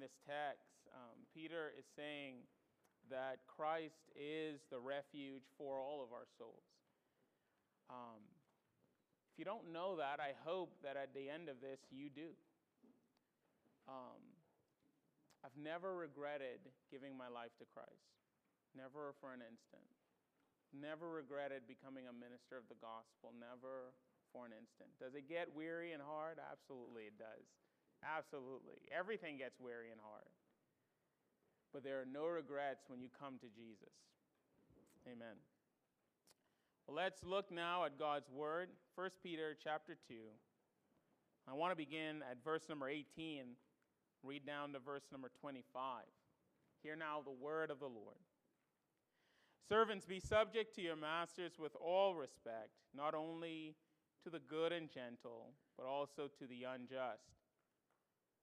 this text, um, Peter is saying that Christ is the refuge for all of our souls. Um, if you don't know that, I hope that at the end of this you do. Um, I've never regretted giving my life to Christ, never for an instant. Never regretted becoming a minister of the gospel, never for an instant. Does it get weary and hard? Absolutely, it does. Absolutely. Everything gets weary and hard. But there are no regrets when you come to Jesus. Amen. Well, let's look now at God's word. 1 Peter chapter 2. I want to begin at verse number 18, read down to verse number 25. Hear now the word of the Lord. Servants, be subject to your masters with all respect, not only to the good and gentle, but also to the unjust.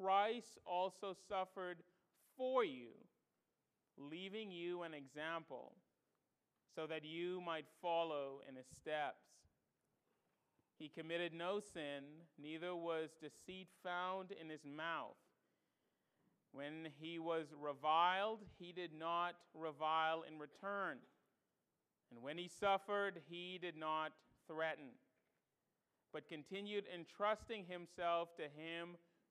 Christ also suffered for you, leaving you an example, so that you might follow in his steps. He committed no sin, neither was deceit found in his mouth. When he was reviled, he did not revile in return. And when he suffered, he did not threaten, but continued entrusting himself to him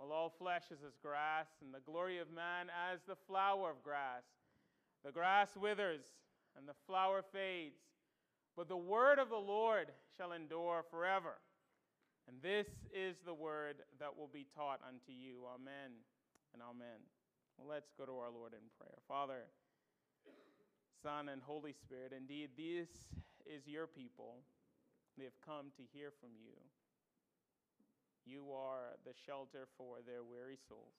Well, all flesh is as grass, and the glory of man as the flower of grass. The grass withers, and the flower fades, but the word of the Lord shall endure forever. And this is the word that will be taught unto you. Amen and amen. Well, let's go to our Lord in prayer. Father, Son, and Holy Spirit, indeed, this is your people. They have come to hear from you. You are the shelter for their weary souls.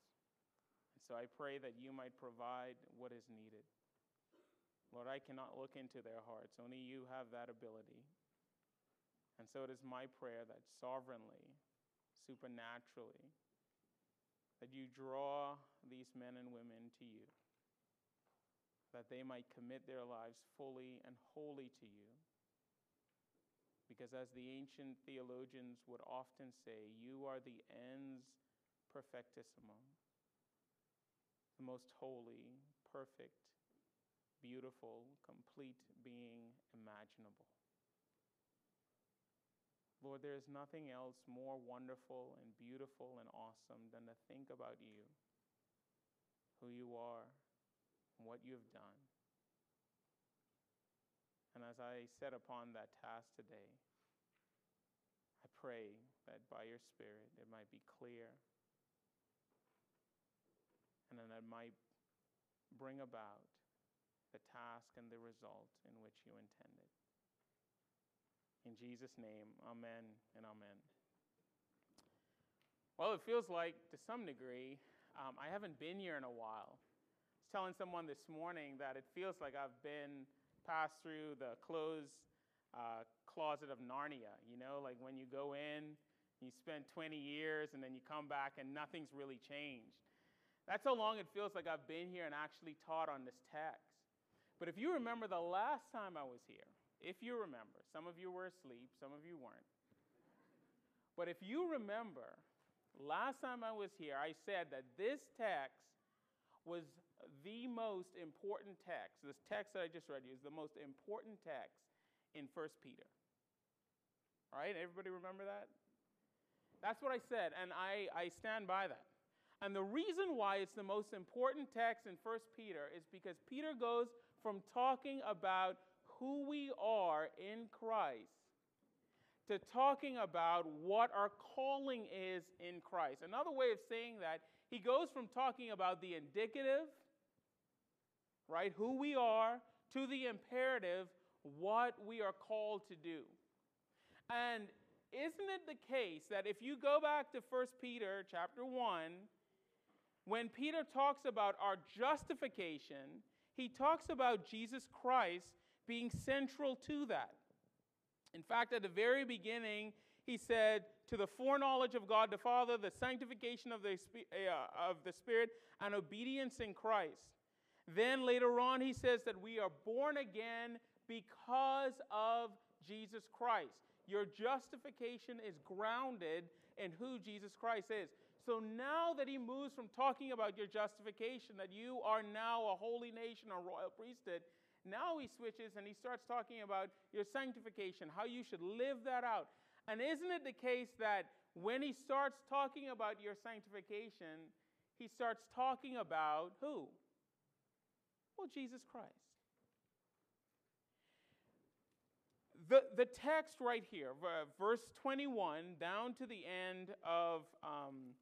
And so I pray that you might provide what is needed. Lord, I cannot look into their hearts, only you have that ability. And so it is my prayer that sovereignly, supernaturally, that you draw these men and women to you, that they might commit their lives fully and wholly to you because, as the ancient theologians would often say, you are the ens perfectissimum, the most holy, perfect, beautiful, complete being imaginable. Lord, there is nothing else more wonderful and beautiful and awesome than to think about you, who you are, and what you have done. And as I set upon that task today, I pray that by your Spirit it might be clear and that it might bring about the task and the result in which you intended. In Jesus' name, amen and amen. Well, it feels like to some degree um, I haven't been here in a while. I was telling someone this morning that it feels like I've been passed through the closed uh, closet of Narnia, you know, like when you go in, you spend 20 years, and then you come back and nothing's really changed. That's how long it feels like I've been here and actually taught on this text. But if you remember the last time I was here, if you remember, some of you were asleep, some of you weren't. But if you remember, last time I was here, I said that this text was the most important text. This text that I just read you is the most important text in 1 Peter. All right, everybody remember that? That's what I said, and I, I stand by that. And the reason why it's the most important text in 1 Peter is because Peter goes from talking about who we are in Christ to talking about what our calling is in Christ. Another way of saying that, he goes from talking about the indicative, right, who we are, to the imperative, what we are called to do. And isn't it the case that if you go back to 1 Peter chapter 1, when Peter talks about our justification, he talks about Jesus Christ being central to that. In fact, at the very beginning, he said, To the foreknowledge of God the Father, the sanctification of the, uh, of the Spirit, and obedience in Christ. Then later on, he says that we are born again because of Jesus Christ. Your justification is grounded in who Jesus Christ is. So now that he moves from talking about your justification, that you are now a holy nation, a royal priesthood, now he switches and he starts talking about your sanctification, how you should live that out. And isn't it the case that when he starts talking about your sanctification, he starts talking about who? Well, Jesus Christ. The, the text right here, verse 21 down to the end of um,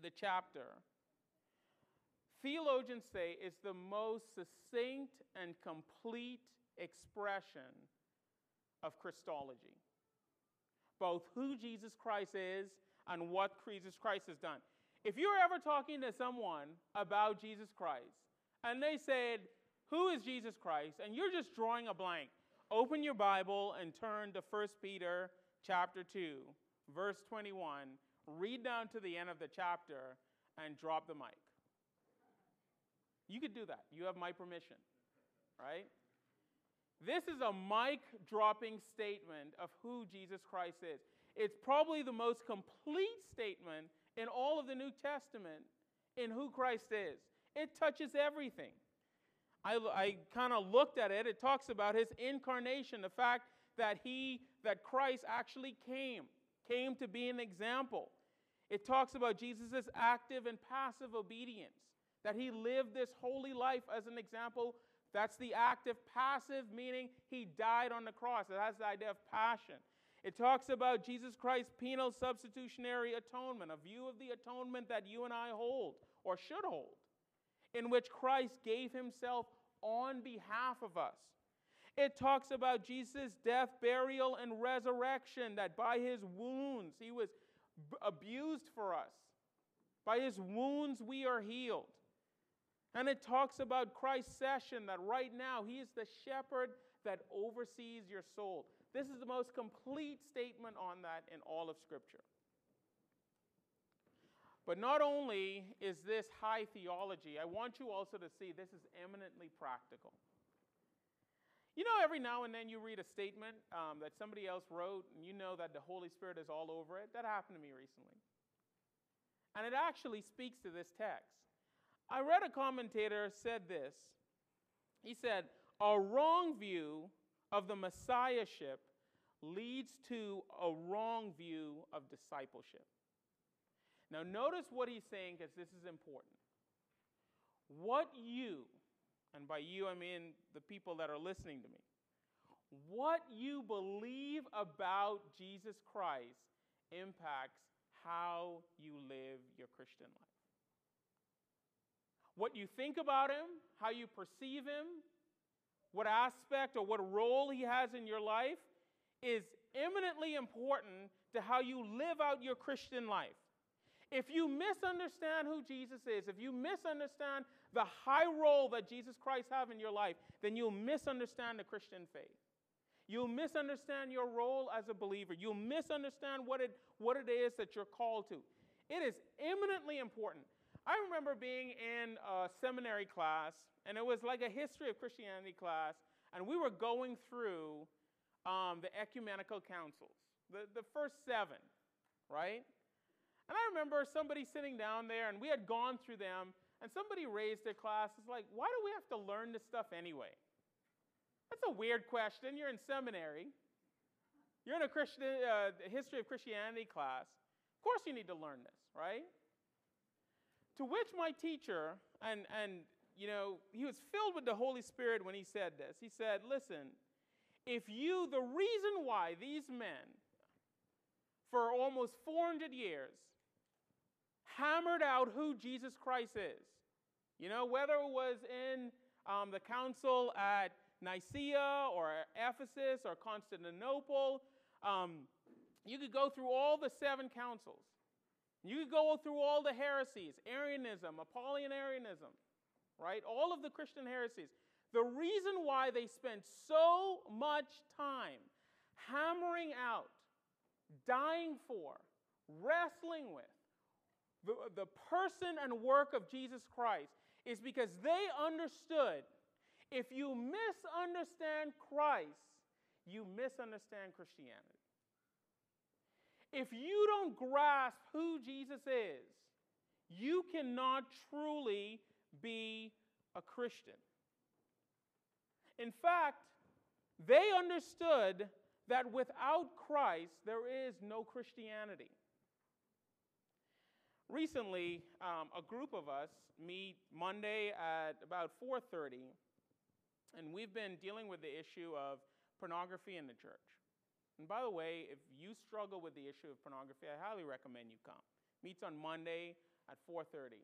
the chapter, theologians say is the most succinct and complete expression of Christology. Both who Jesus Christ is and what Jesus Christ has done. If you're ever talking to someone about Jesus Christ and they said, Who is Jesus Christ? and you're just drawing a blank, open your Bible and turn to 1 Peter chapter 2, verse 21. Read down to the end of the chapter and drop the mic. You could do that. You have my permission, right? This is a mic dropping statement of who Jesus Christ is. It's probably the most complete statement in all of the New Testament in who Christ is. It touches everything. I, I kind of looked at it. It talks about his incarnation, the fact that he, that Christ actually came, came to be an example. It talks about Jesus' active and passive obedience, that he lived this holy life as an example. That's the active, passive, meaning he died on the cross. It has the idea of passion. It talks about Jesus Christ's penal substitutionary atonement, a view of the atonement that you and I hold or should hold in which Christ gave himself on behalf of us. It talks about Jesus' death, burial, and resurrection, that by his wounds he was b- abused for us. By his wounds we are healed. And it talks about Christ's session, that right now he is the shepherd that oversees your soul. This is the most complete statement on that in all of Scripture. But not only is this high theology, I want you also to see this is eminently practical. You know, every now and then you read a statement um, that somebody else wrote, and you know that the Holy Spirit is all over it. That happened to me recently. And it actually speaks to this text. I read a commentator said this. He said, A wrong view of the Messiahship leads to a wrong view of discipleship. Now, notice what he's saying because this is important. What you, and by you I mean the people that are listening to me, what you believe about Jesus Christ impacts how you live your Christian life. What you think about him, how you perceive him, what aspect or what role he has in your life is eminently important to how you live out your Christian life. If you misunderstand who Jesus is, if you misunderstand the high role that Jesus Christ have in your life, then you'll misunderstand the Christian faith. You'll misunderstand your role as a believer. You'll misunderstand what it, what it is that you're called to. It is eminently important. I remember being in a seminary class, and it was like a history of Christianity class, and we were going through um, the ecumenical councils, the, the first seven, right? And I remember somebody sitting down there, and we had gone through them, and somebody raised their class. It's like, why do we have to learn this stuff anyway? That's a weird question. You're in seminary. You're in a Christian uh, history of Christianity class. Of course, you need to learn this, right? To which my teacher, and, and you know, he was filled with the Holy Spirit when he said this. He said, Listen, if you, the reason why these men, for almost 400 years, hammered out who Jesus Christ is, you know, whether it was in um, the council at Nicaea or Ephesus or Constantinople, um, you could go through all the seven councils. You could go through all the heresies Arianism, Apollinarianism, right? All of the Christian heresies. The reason why they spent so much time hammering out, dying for, wrestling with the, the person and work of Jesus Christ is because they understood if you misunderstand Christ, you misunderstand Christianity. If you don't grasp who Jesus is, you cannot truly be a Christian. In fact, they understood that without Christ, there is no Christianity. Recently, um, a group of us meet Monday at about 4:30, and we've been dealing with the issue of pornography in the church. And by the way, if you struggle with the issue of pornography, I highly recommend you come. Meets on Monday at 4:30.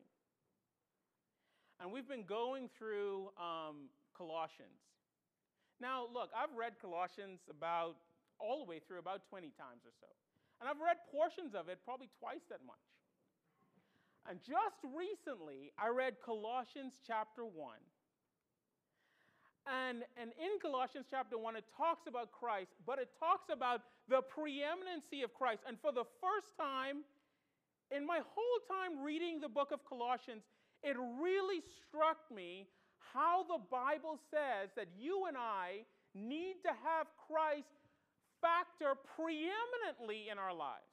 And we've been going through um, Colossians. Now, look, I've read Colossians about all the way through about 20 times or so. And I've read portions of it probably twice that much. And just recently, I read Colossians chapter 1. And, and in Colossians chapter 1, it talks about Christ, but it talks about the preeminency of Christ. And for the first time, in my whole time reading the book of Colossians, it really struck me how the Bible says that you and I need to have Christ factor preeminently in our lives.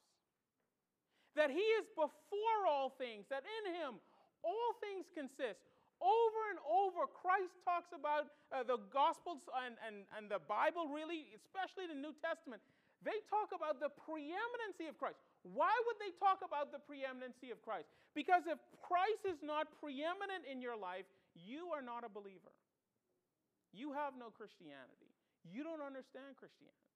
That he is before all things, that in him all things consist. Over and over, Christ talks about uh, the Gospels and, and, and the Bible, really, especially the New Testament. They talk about the preeminency of Christ. Why would they talk about the preeminency of Christ? Because if Christ is not preeminent in your life, you are not a believer. You have no Christianity. You don't understand Christianity.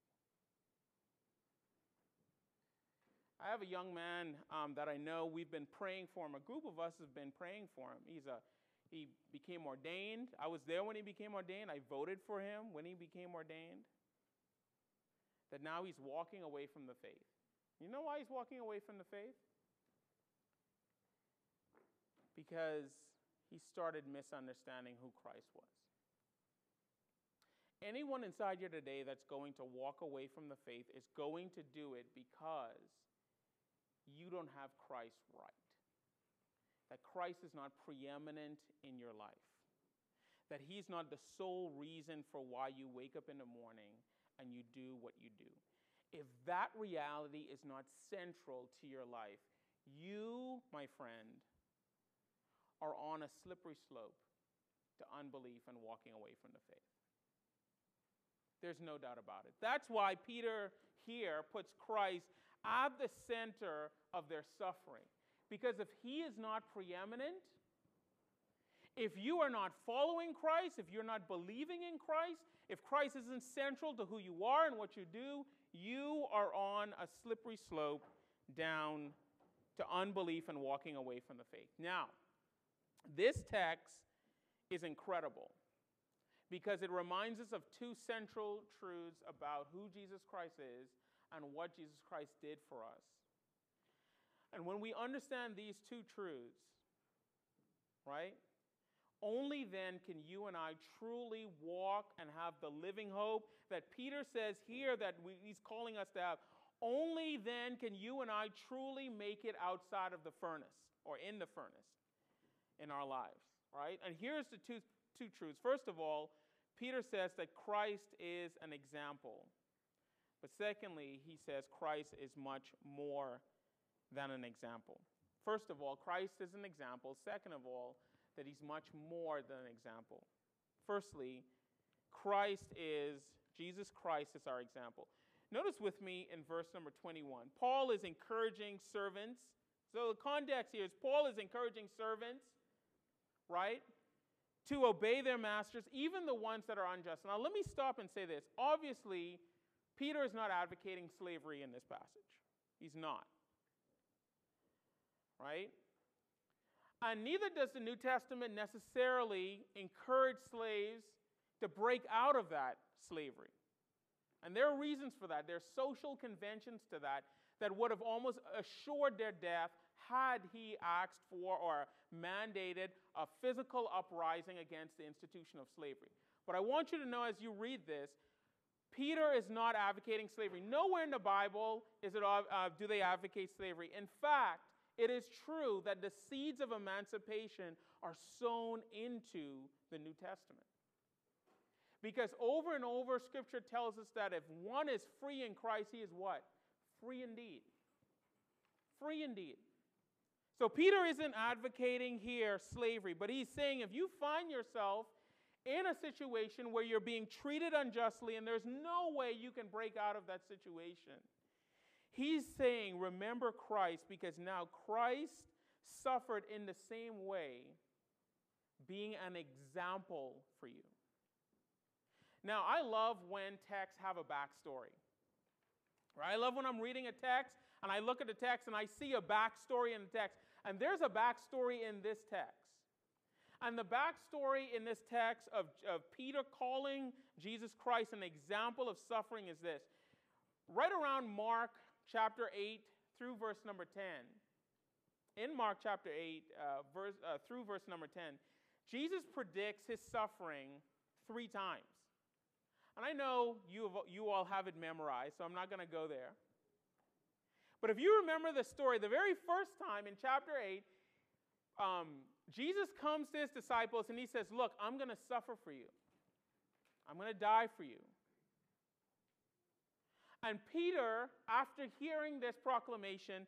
I have a young man um, that I know we've been praying for him. A group of us have been praying for him. He's a, he became ordained. I was there when he became ordained. I voted for him when he became ordained. That now he's walking away from the faith. You know why he's walking away from the faith? Because he started misunderstanding who Christ was. Anyone inside here today that's going to walk away from the faith is going to do it because you don't have Christ right. That Christ is not preeminent in your life. That he's not the sole reason for why you wake up in the morning and you do what you do if that reality is not central to your life, you, my friend, are on a slippery slope to unbelief and walking away from the faith. There's no doubt about it. That's why Peter here puts Christ at the center of their suffering. Because if he is not preeminent, if you are not following Christ, if you're not believing in Christ, if Christ isn't central to who you are and what you do, you are on a slippery slope down to unbelief and walking away from the faith. Now, this text is incredible because it reminds us of two central truths about who Jesus Christ is and what Jesus Christ did for us. And when we understand these two truths, right, only then can you and I truly walk and have the living hope that Peter says here that we, he's calling us to have. Only then can you and I truly make it outside of the furnace or in the furnace in our lives, right? And here's the two, two truths. First of all, Peter says that Christ is an example. But secondly, he says Christ is much more than an example. First of all, Christ is an example. Second of all, that he's much more than an example. Firstly, Christ is, Jesus Christ is our example. Notice with me in verse number 21. Paul is encouraging servants, So the context here is Paul is encouraging servants, right, to obey their masters, even the ones that are unjust. Now, let me stop and say this. Obviously, Peter is not advocating slavery in this passage. He's not. Right? And neither does the New Testament necessarily encourage slaves to break out of that slavery. And there are reasons for that. There are social conventions to that that would have almost assured their death had he asked for or mandated a physical uprising against the institution of slavery. But I want you to know as you read this, Peter is not advocating slavery. Nowhere in the Bible is it, uh, do they advocate slavery. In fact, it is true that the seeds of emancipation are sown into the New Testament. Because over and over, Scripture tells us that if one is free in Christ, he is what? Free indeed. Free indeed. So Peter isn't advocating here slavery, but he's saying if you find yourself in a situation where you're being treated unjustly and there's no way you can break out of that situation, he's saying, remember Christ because now Christ suffered in the same way, being an example for you. Now, I love when texts have a backstory. Right? I love when I'm reading a text and I look at the text and I see a backstory in the text. And there's a backstory in this text. And the backstory in this text of, of Peter calling Jesus Christ an example of suffering is this. Right around Mark chapter 8 through verse number 10, in Mark chapter 8 uh, verse, uh, through verse number 10, Jesus predicts his suffering three times. And I know you, you all have it memorized, so I'm not going to go there. But if you remember the story, the very first time in chapter 8, um, Jesus comes to his disciples and he says, Look, I'm going to suffer for you, I'm going to die for you. And Peter, after hearing this proclamation,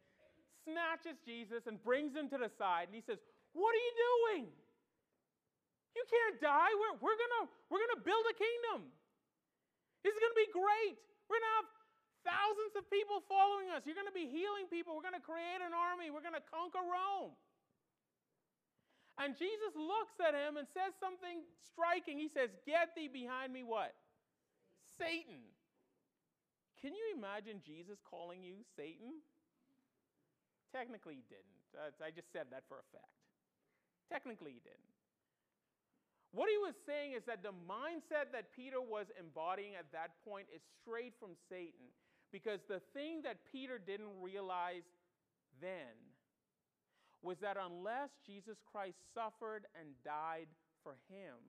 snatches Jesus and brings him to the side and he says, What are you doing? You can't die. We're, we're going we're gonna build a kingdom. This is going to be great. We're going to have Thousands of people following us. You're going to be healing people. We're going to create an army. We're going to conquer Rome. And Jesus looks at him and says something striking. He says, Get thee behind me, what? Satan. Can you imagine Jesus calling you Satan? Technically, he didn't. I just said that for a fact. Technically, he didn't. What he was saying is that the mindset that Peter was embodying at that point is straight from Satan. Because the thing that Peter didn't realize then was that unless Jesus Christ suffered and died for him,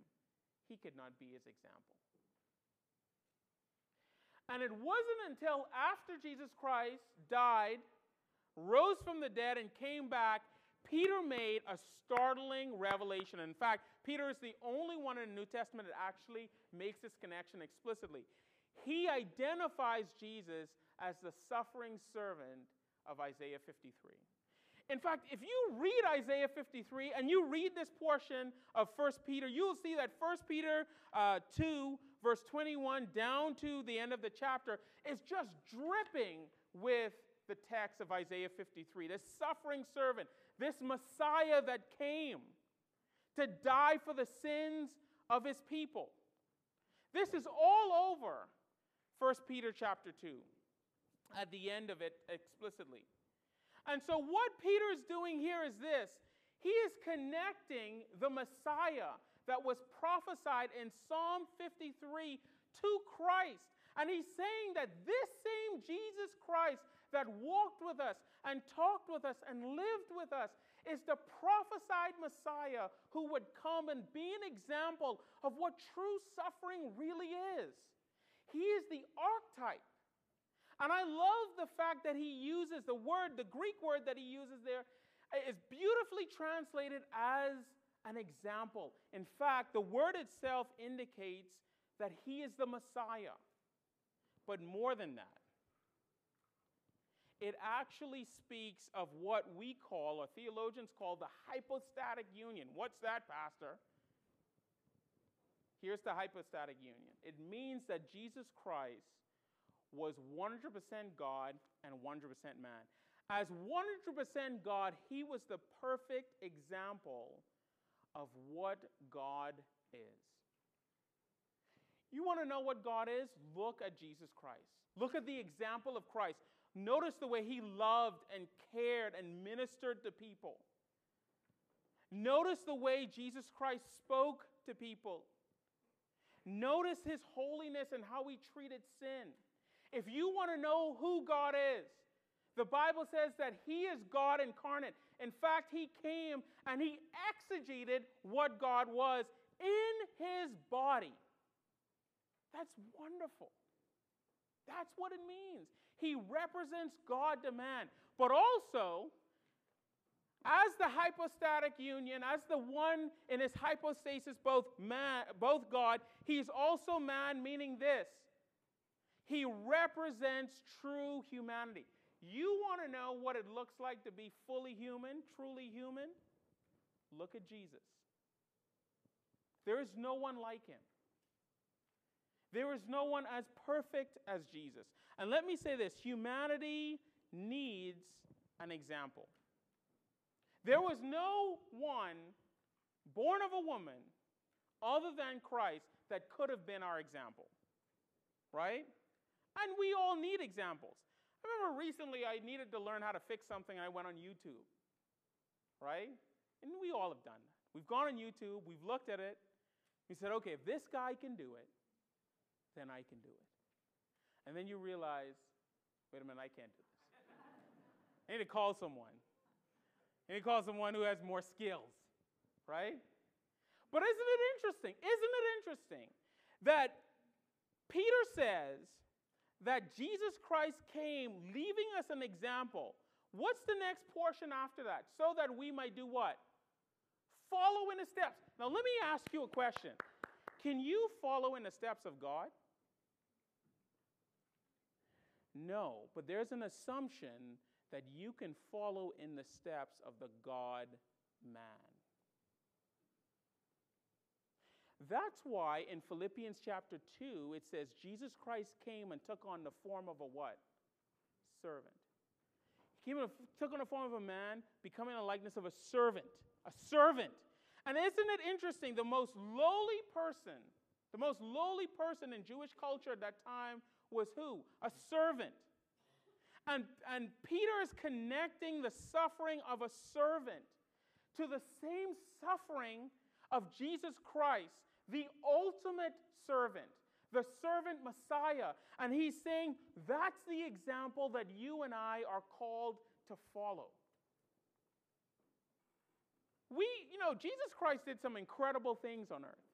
he could not be his example. And it wasn't until after Jesus Christ died, rose from the dead, and came back, Peter made a startling revelation. In fact, Peter is the only one in the New Testament that actually makes this connection explicitly he identifies Jesus as the suffering servant of Isaiah 53. In fact, if you read Isaiah 53 and you read this portion of 1 Peter, you'll see that 1 Peter uh, 2, verse 21, down to the end of the chapter, is just dripping with the text of Isaiah 53. This suffering servant, this Messiah that came to die for the sins of his people. This is all over 1 Peter chapter 2, at the end of it explicitly. And so, what Peter is doing here is this he is connecting the Messiah that was prophesied in Psalm 53 to Christ. And he's saying that this same Jesus Christ that walked with us and talked with us and lived with us is the prophesied Messiah who would come and be an example of what true suffering really is. He is the archetype. And I love the fact that he uses the word, the Greek word that he uses there, is beautifully translated as an example. In fact, the word itself indicates that he is the Messiah. But more than that, it actually speaks of what we call, or theologians call, the hypostatic union. What's that, Pastor? Here's the hypostatic union it means that Jesus Christ was 100% God and 100% man. As 100% God, he was the perfect example of what God is. You want to know what God is? Look at Jesus Christ. Look at the example of Christ. Notice the way he loved and cared and ministered to people. Notice the way Jesus Christ spoke to people. Notice his holiness and how he treated sin. If you want to know who God is, the Bible says that he is God incarnate. In fact, he came and he exegeted what God was in his body. That's wonderful. That's what it means. He represents God to man, but also as the hypostatic union, as the one in his hypostasis, both man, both God, he's also man, meaning this. He represents true humanity. You want to know what it looks like to be fully human, truly human? Look at Jesus. There is no one like him. There is no one as perfect as Jesus. And let me say this humanity needs an example. There was no one born of a woman other than Christ that could have been our example. Right? And we all need examples. I remember recently I needed to learn how to fix something and I went on YouTube. Right? And we all have done that. We've gone on YouTube, we've looked at it. We said, okay, if this guy can do it, then I can do it. And then you realize, wait a minute, I can't do this. I need to call someone. And he calls someone who has more skills, right? But isn't it interesting? Isn't it interesting that Peter says that Jesus Christ came leaving us an example? What's the next portion after that? So that we might do what? Follow in the steps. Now, let me ask you a question Can you follow in the steps of God? No, but there's an assumption that you can follow in the steps of the God man. That's why in Philippians chapter 2 it says Jesus Christ came and took on the form of a what? Servant. He came and took on the form of a man, becoming the likeness of a servant. A servant. And isn't it interesting? The most lowly person, the most lowly person in Jewish culture at that time was who? A servant. And, and Peter is connecting the suffering of a servant to the same suffering of Jesus Christ, the ultimate servant, the servant Messiah. And he's saying that's the example that you and I are called to follow. We, you know, Jesus Christ did some incredible things on earth.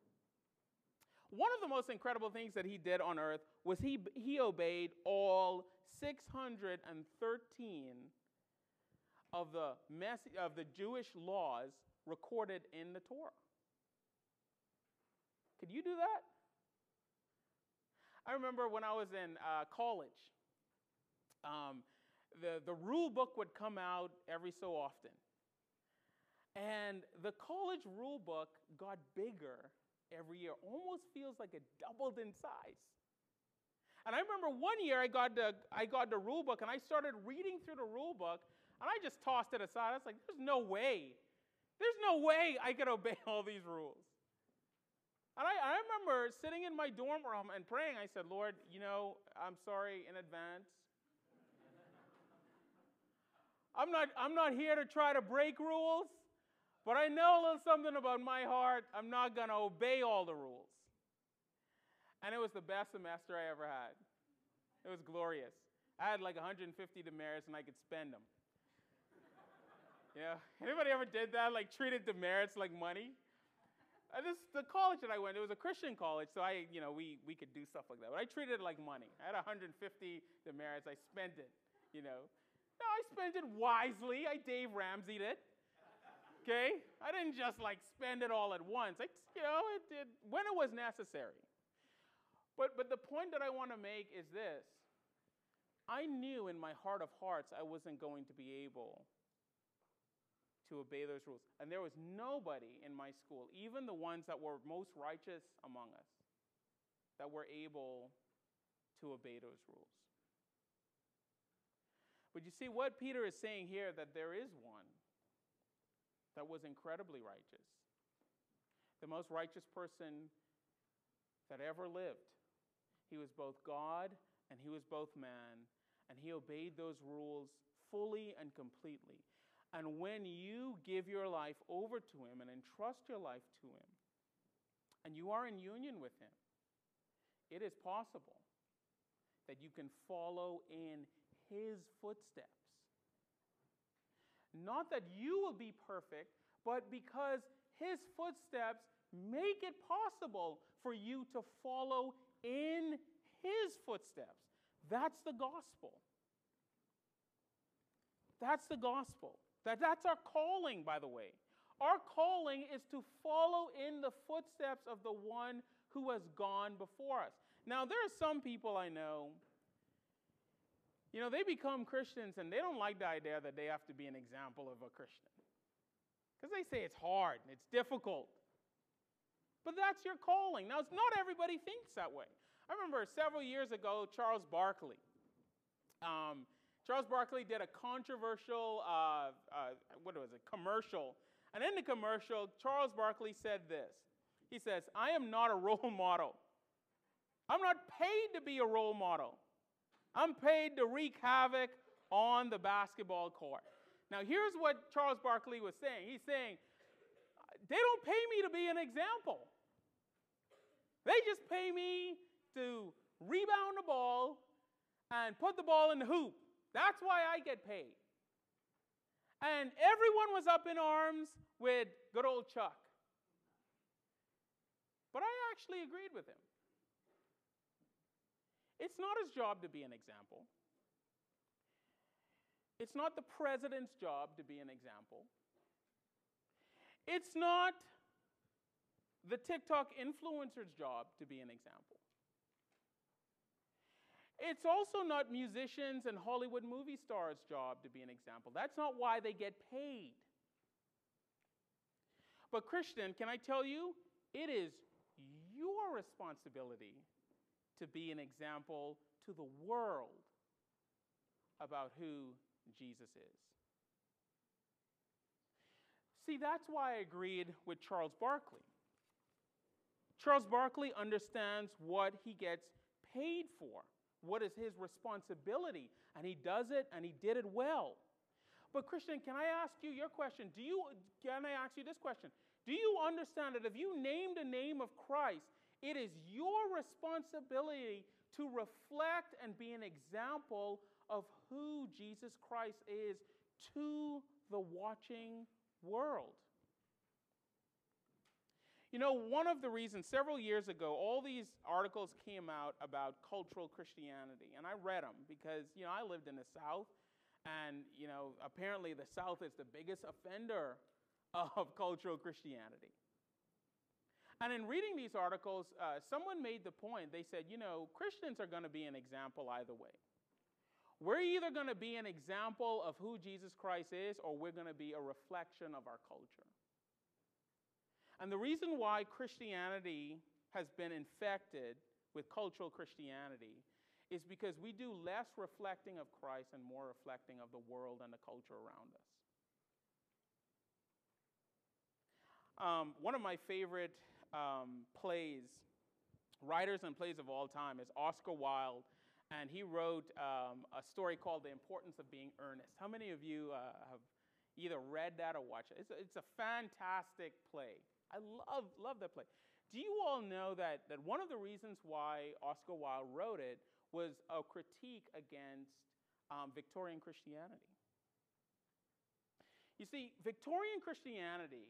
One of the most incredible things that he did on earth was he, he obeyed all 613 of the, mess- of the Jewish laws recorded in the Torah. Could you do that? I remember when I was in uh, college, um, the, the rule book would come out every so often. And the college rule book got bigger every year, almost feels like it doubled in size. And I remember one year I got the, I got the rule book and I started reading through the rule book and I just tossed it aside. I was like, there's no way. There's no way I could obey all these rules. And I, I remember sitting in my dorm room and praying. I said, Lord, you know, I'm sorry in advance. I'm not, I'm not here to try to break rules, but I know a little something about my heart. I'm not going to obey all the rules. And it was the best semester I ever had. It was glorious. I had like 150 demerits and I could spend them. yeah. Anybody ever did that? Like treated demerits like money? This, the college that I went, it was a Christian college, so I, you know, we, we could do stuff like that. But I treated it like money. I had 150 demerits. I spent it, you know. No, I spent it wisely. I Dave Ramseyed it. Okay? I didn't just like spend it all at once. I, you know, it, it, when it was necessary. But, but the point that I want to make is this I knew in my heart of hearts I wasn't going to be able to obey those rules. And there was nobody in my school, even the ones that were most righteous among us, that were able to obey those rules. But you see, what Peter is saying here that there is one that was incredibly righteous, the most righteous person that ever lived. He was both God and he was both man, and he obeyed those rules fully and completely. And when you give your life over to him and entrust your life to him, and you are in union with him, it is possible that you can follow in his footsteps. Not that you will be perfect, but because his footsteps make it possible for you to follow in his footsteps. That's the gospel. That's the gospel. That, that's our calling, by the way. Our calling is to follow in the footsteps of the one who has gone before us. Now, there are some people I know you know, they become Christians and they don't like the idea that they have to be an example of a Christian. Because they say it's hard, and it's difficult. But that's your calling. Now, it's not everybody thinks that way. I remember several years ago, Charles Barkley. Um, Charles Barkley did a controversial, uh, uh, what was it, commercial. And in the commercial, Charles Barkley said this He says, I am not a role model. I'm not paid to be a role model. I'm paid to wreak havoc on the basketball court. Now, here's what Charles Barkley was saying. He's saying, they don't pay me to be an example. They just pay me to rebound the ball and put the ball in the hoop. That's why I get paid. And everyone was up in arms with good old Chuck. But I actually agreed with him. It's not his job to be an example. It's not the president's job to be an example. It's not the TikTok influencer's job to be an example. It's also not musicians and Hollywood movie stars' job to be an example. That's not why they get paid. But, Christian, can I tell you, it is your responsibility to be an example to the world about who Jesus is. See, that's why I agreed with Charles Barkley. Charles Barkley understands what he gets paid for, what is his responsibility, and he does it and he did it well. But Christian, can I ask you your question? Do you can I ask you this question? Do you understand that if you name the name of Christ, it is your responsibility to reflect and be an example of who Jesus Christ is to the watching world. You know, one of the reasons, several years ago, all these articles came out about cultural Christianity, and I read them because, you know, I lived in the South, and, you know, apparently the South is the biggest offender of cultural Christianity. And in reading these articles, uh, someone made the point. They said, you know, Christians are going to be an example either way. We're either going to be an example of who Jesus Christ is, or we're going to be a reflection of our culture. And the reason why Christianity has been infected with cultural Christianity is because we do less reflecting of Christ and more reflecting of the world and the culture around us. Um, one of my favorite um, plays, writers and plays of all time, is Oscar Wilde. And he wrote um, a story called The Importance of Being Earnest. How many of you uh, have either read that or watched it? It's a, it's a fantastic play. I love, love that play. Do you all know that, that one of the reasons why Oscar Wilde wrote it was a critique against um, Victorian Christianity? You see, Victorian Christianity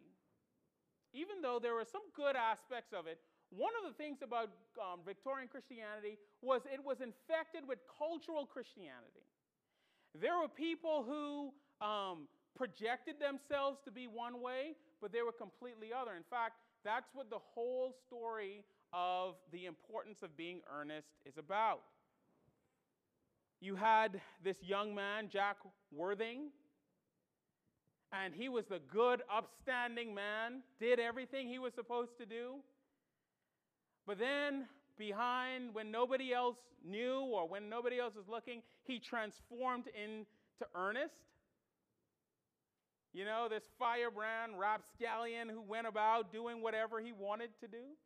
even though there were some good aspects of it, one of the things about um, Victorian Christianity was it was infected with cultural Christianity. There were people who um, projected themselves to be one way, but they were completely other. In fact, that's what the whole story of the importance of being earnest is about. You had this young man, Jack Worthing, and he was the good, upstanding man, did everything he was supposed to do. But then, behind, when nobody else knew or when nobody else was looking, he transformed into to Ernest. You know, this firebrand rapscallion who went about doing whatever he wanted to do.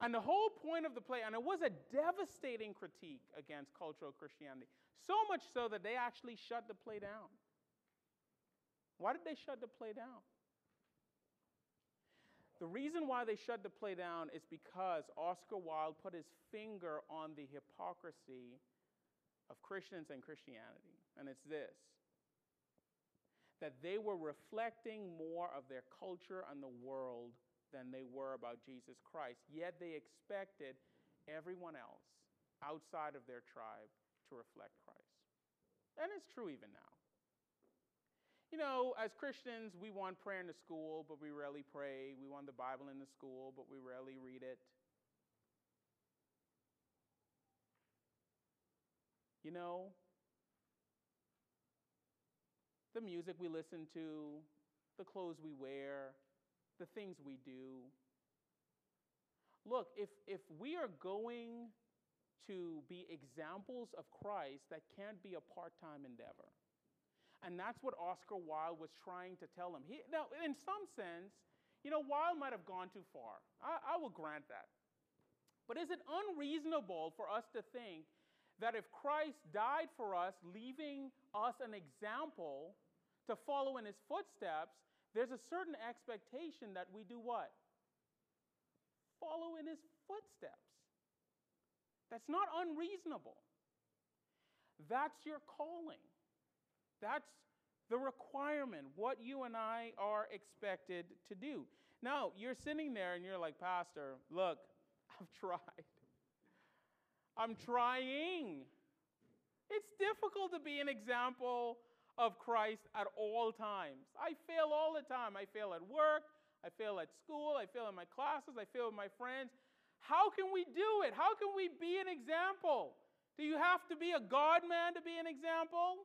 And the whole point of the play, and it was a devastating critique against cultural Christianity, so much so that they actually shut the play down. Why did they shut the play down? The reason why they shut the play down is because Oscar Wilde put his finger on the hypocrisy of Christians and Christianity. And it's this that they were reflecting more of their culture and the world than they were about Jesus Christ. Yet they expected everyone else outside of their tribe to reflect Christ. And it's true even now. You know, as Christians, we want prayer in the school, but we rarely pray. We want the Bible in the school, but we rarely read it. You know, the music we listen to, the clothes we wear, the things we do. Look, if, if we are going to be examples of Christ, that can't be a part time endeavor. And that's what Oscar Wilde was trying to tell him. He, now, in some sense, you know, Wilde might have gone too far. I, I will grant that. But is it unreasonable for us to think that if Christ died for us, leaving us an example to follow in his footsteps, there's a certain expectation that we do what? Follow in his footsteps. That's not unreasonable. That's your calling. That's the requirement, what you and I are expected to do. Now, you're sitting there and you're like, Pastor, look, I've tried. I'm trying. It's difficult to be an example of Christ at all times. I fail all the time. I fail at work, I fail at school, I fail in my classes, I fail with my friends. How can we do it? How can we be an example? Do you have to be a God man to be an example?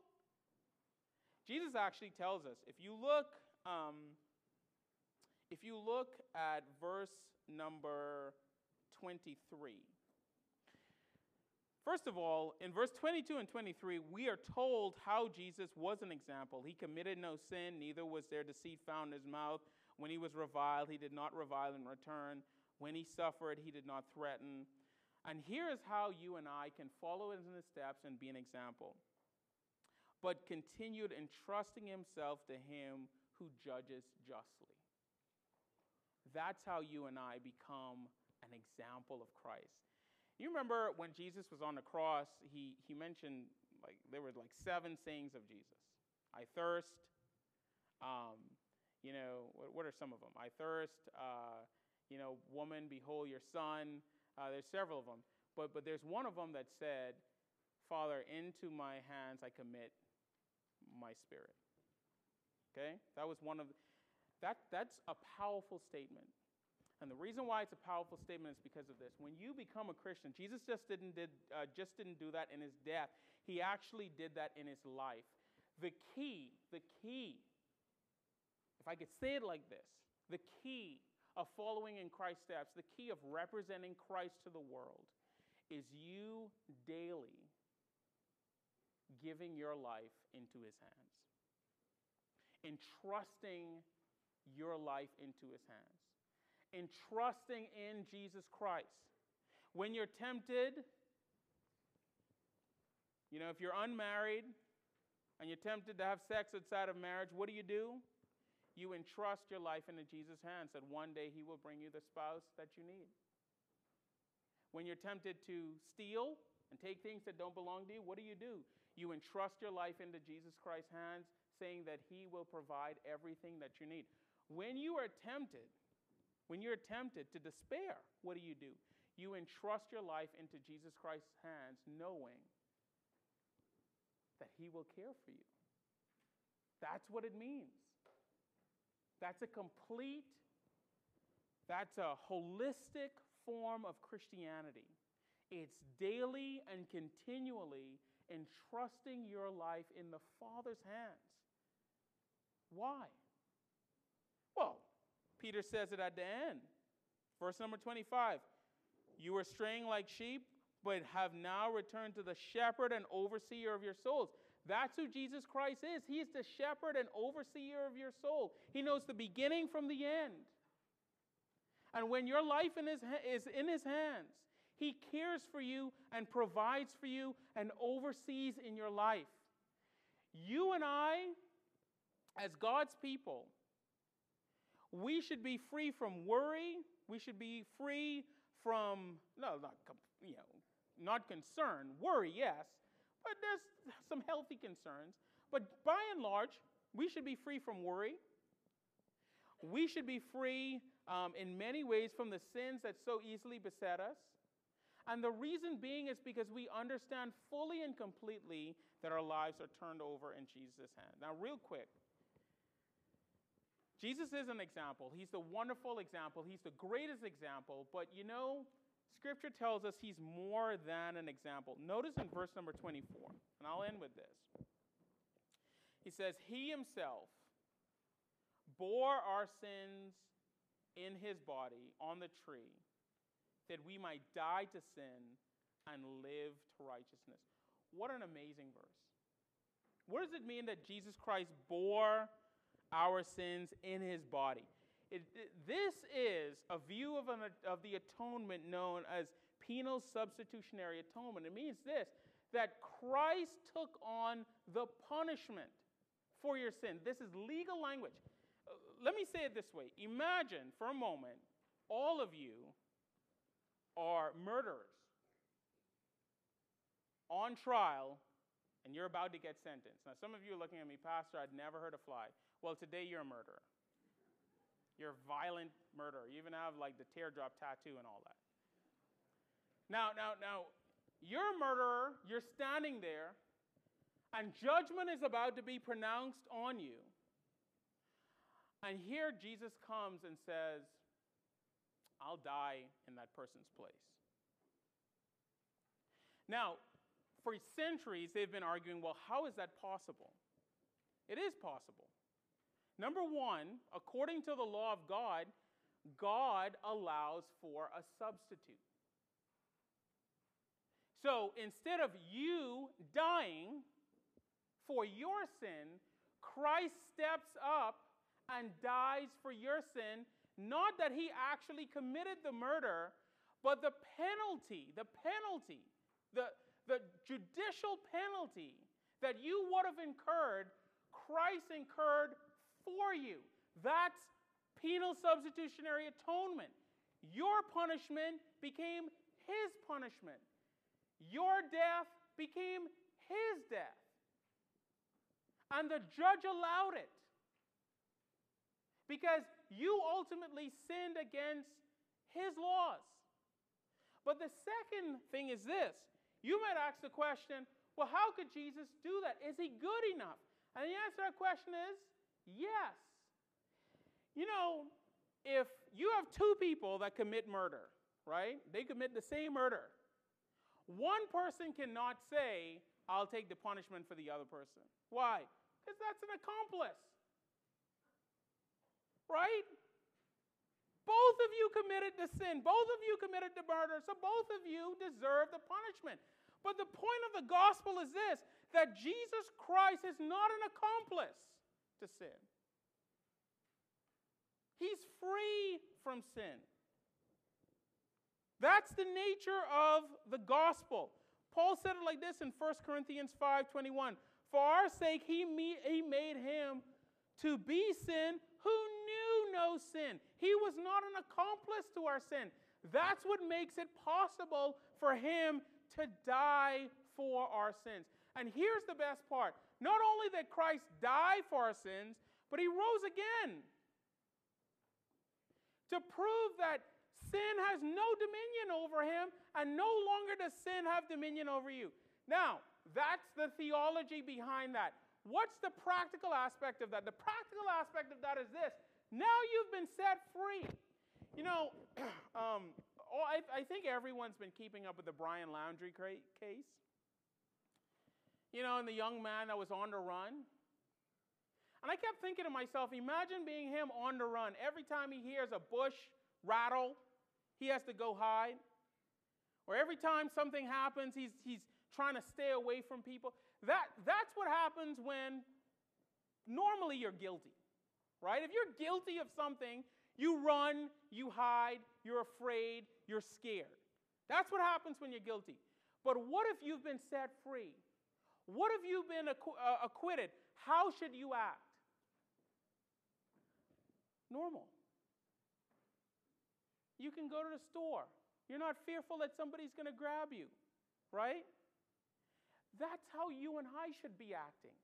Jesus actually tells us if you look, um, if you look at verse number 23. First of all, in verse 22 and 23, we are told how Jesus was an example. He committed no sin, neither was there deceit found in his mouth. When he was reviled, he did not revile in return. When he suffered, he did not threaten. And here is how you and I can follow in his steps and be an example. But continued entrusting himself to him who judges justly. That's how you and I become an example of Christ. You remember when Jesus was on the cross, he, he mentioned, like, there were like seven sayings of Jesus. I thirst. Um, you know, what, what, are some of them? I thirst. Uh, you know, woman, behold your son. Uh, there's several of them. But, but there's one of them that said, Father, into my hands I commit my spirit. Okay? That was one of, that, that's a powerful statement. And the reason why it's a powerful statement is because of this. When you become a Christian, Jesus just didn't, did, uh, just didn't do that in his death, he actually did that in his life. The key, the key, if I could say it like this, the key of following in Christ's steps, the key of representing Christ to the world, is you daily giving your life into his hands, entrusting your life into his hands in trusting in Jesus Christ. When you're tempted, you know, if you're unmarried and you're tempted to have sex outside of marriage, what do you do? You entrust your life into Jesus' hands that one day he will bring you the spouse that you need. When you're tempted to steal and take things that don't belong to you, what do you do? You entrust your life into Jesus Christ's hands, saying that he will provide everything that you need. When you are tempted, when you're tempted to despair, what do you do? You entrust your life into Jesus Christ's hands, knowing that He will care for you. That's what it means. That's a complete, that's a holistic form of Christianity. It's daily and continually entrusting your life in the Father's hands. Why? Peter says it at the end. Verse number 25 You were straying like sheep, but have now returned to the shepherd and overseer of your souls. That's who Jesus Christ is. He is the shepherd and overseer of your soul. He knows the beginning from the end. And when your life in his, is in his hands, he cares for you and provides for you and oversees in your life. You and I, as God's people, we should be free from worry. We should be free from, no, not, you know, not concern. Worry, yes, but there's some healthy concerns. But by and large, we should be free from worry. We should be free um, in many ways from the sins that so easily beset us. And the reason being is because we understand fully and completely that our lives are turned over in Jesus' hand. Now, real quick, Jesus is an example. He's the wonderful example. He's the greatest example. But you know, Scripture tells us he's more than an example. Notice in verse number 24, and I'll end with this. He says, He himself bore our sins in his body on the tree that we might die to sin and live to righteousness. What an amazing verse. What does it mean that Jesus Christ bore our sins in his body? It, this is a view of, an, of the atonement known as penal substitutionary atonement. It means this that Christ took on the punishment for your sin. This is legal language. Uh, let me say it this way Imagine for a moment all of you are murderers on trial and you're about to get sentenced. Now, some of you are looking at me, Pastor, I'd never heard a fly. Well, today you're a murderer. You're a violent murderer. You even have like the teardrop tattoo and all that. Now, now, now, you're a murderer, you're standing there, and judgment is about to be pronounced on you. And here Jesus comes and says, I'll die in that person's place. Now, for centuries, they've been arguing well, how is that possible? It is possible. Number one, according to the law of God, God allows for a substitute. So instead of you dying for your sin, Christ steps up and dies for your sin not that he actually committed the murder, but the penalty, the penalty, the, the judicial penalty that you would have incurred, Christ incurred for you. That's penal substitutionary atonement. Your punishment became his punishment. Your death became his death. And the judge allowed it. Because you ultimately sinned against his laws. But the second thing is this you might ask the question, well, how could Jesus do that? Is he good enough? And the answer to that question is yes. You know, if you have two people that commit murder, right? They commit the same murder. One person cannot say, I'll take the punishment for the other person. Why? Because that's an accomplice right? Both of you committed the sin. Both of you committed the murder. So both of you deserve the punishment. But the point of the gospel is this that Jesus Christ is not an accomplice to sin, He's free from sin. That's the nature of the gospel. Paul said it like this in 1 Corinthians 5:21. For our sake he, he made him to be sin who knew no sin. He was not an accomplice to our sin. That's what makes it possible for him to die for our sins. And here's the best part not only that Christ died for our sins, but he rose again to prove that sin has no dominion over him and no longer does sin have dominion over you. Now, that's the theology behind that. What's the practical aspect of that? The practical aspect of that is this now you've been set free. You know, um, oh, I, I, think everyone's been keeping up with the Brian Laundrie case. You know, and the young man that was on the run. And I kept thinking to myself, imagine being him on the run. Every time he hears a bush rattle, he has to go hide. Or every time something happens, he's, he's trying to stay away from people. That, that's what happens when normally you're guilty, right? If you're guilty of something, you run, you hide, you're afraid, you're scared. That's what happens when you're guilty. But what if you've been set free? What have you've been acqu- uh, acquitted? How should you act? Normal. You can go to the store. You're not fearful that somebody's going to grab you, right? That's how you and I should be acting.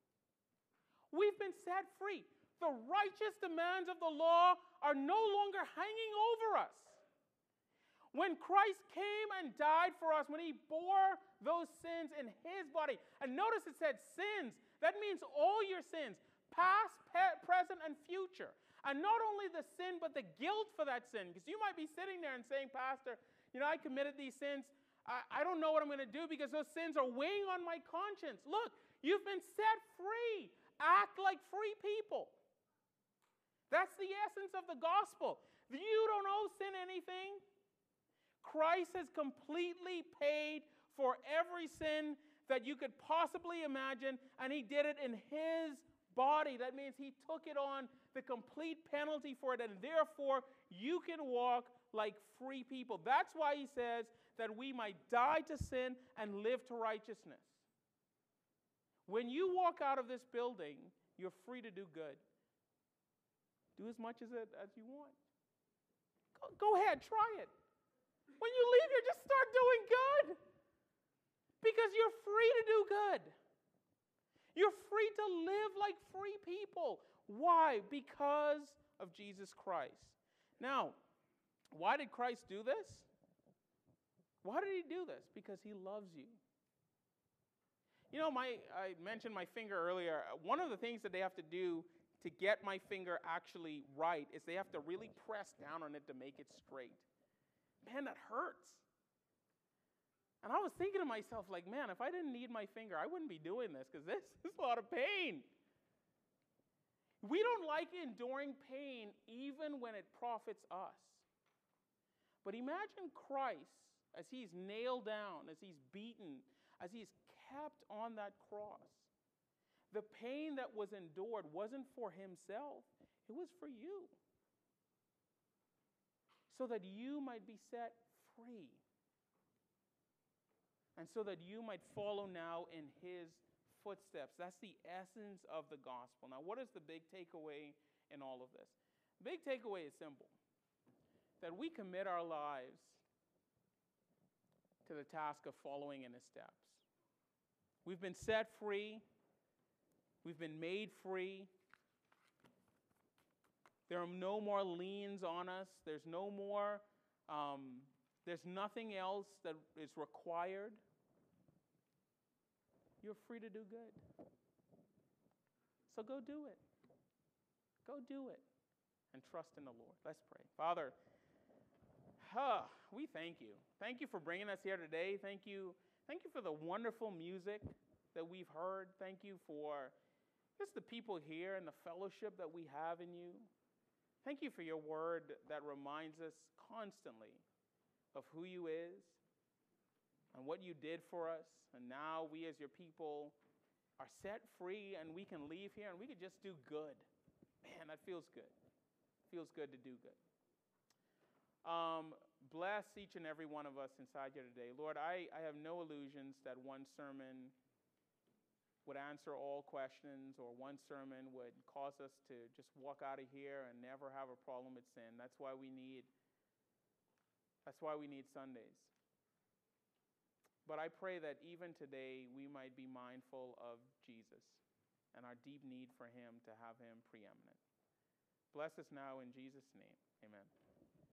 We've been set free. The righteous demands of the law are no longer hanging over us. When Christ came and died for us, when he bore those sins in his body, and notice it said sins, that means all your sins, past, present, and future. And not only the sin, but the guilt for that sin. Because you might be sitting there and saying, Pastor, you know, I committed these sins. I, I don't know what I'm going to do because those sins are weighing on my conscience. Look, you've been set free. Act like free people. That's the essence of the gospel. You don't owe sin anything. Christ has completely paid for every sin that you could possibly imagine, and he did it in his body. That means he took it on the complete penalty for it, and therefore you can walk like free people. That's why he says that we might die to sin and live to righteousness. When you walk out of this building, you're free to do good. Do as much as, it, as you want. Go, go ahead, try it. When you leave here, just start doing good. Because you're free to do good. You're free to live like free people. Why? Because of Jesus Christ. Now, why did Christ do this? Why did he do this? Because he loves you. You know, my I mentioned my finger earlier. One of the things that they have to do to get my finger actually right is they have to really press down on it to make it straight man, that hurts. And I was thinking to myself, like, man, if I didn't need my finger, I wouldn't be doing this because this, is a lot of pain. We don't like enduring pain even when it profits us. But imagine Christ as he's nailed down, as he's beaten, as he's kept on that cross. The pain that was endured wasn't for himself, it was for you so that you might be set free. And so that you might follow now in his footsteps. That's the essence of the gospel. Now, what is the big takeaway in all of this? The big takeaway is simple that we commit our lives to the task of following in his steps. We've been set free, we've been made free, there are no more liens on us. There's no more, um, there's nothing else that is required. You're free to do good. So go do it. Go do it and trust in the Lord. Let's pray. Father, huh, we thank you. Thank you for bringing us here today. Thank you. Thank you for the wonderful music that we've heard. Thank you for just the people here and the fellowship that we have in you. Thank you for your word that reminds us constantly of who you is and what you did for us. And now we, as your people, are set free and we can leave here and we can just do good. Man, that feels good. Feels good to do good. Um, bless each and every one of us inside here today. Lord, I, I have no illusions that one sermon would answer all questions or one sermon would cause us to just walk out of here and never have a problem with sin. That's why we need that's why we need Sundays. But I pray that even today we might be mindful of Jesus and our deep need for him to have him preeminent. Bless us now in Jesus' name. Amen.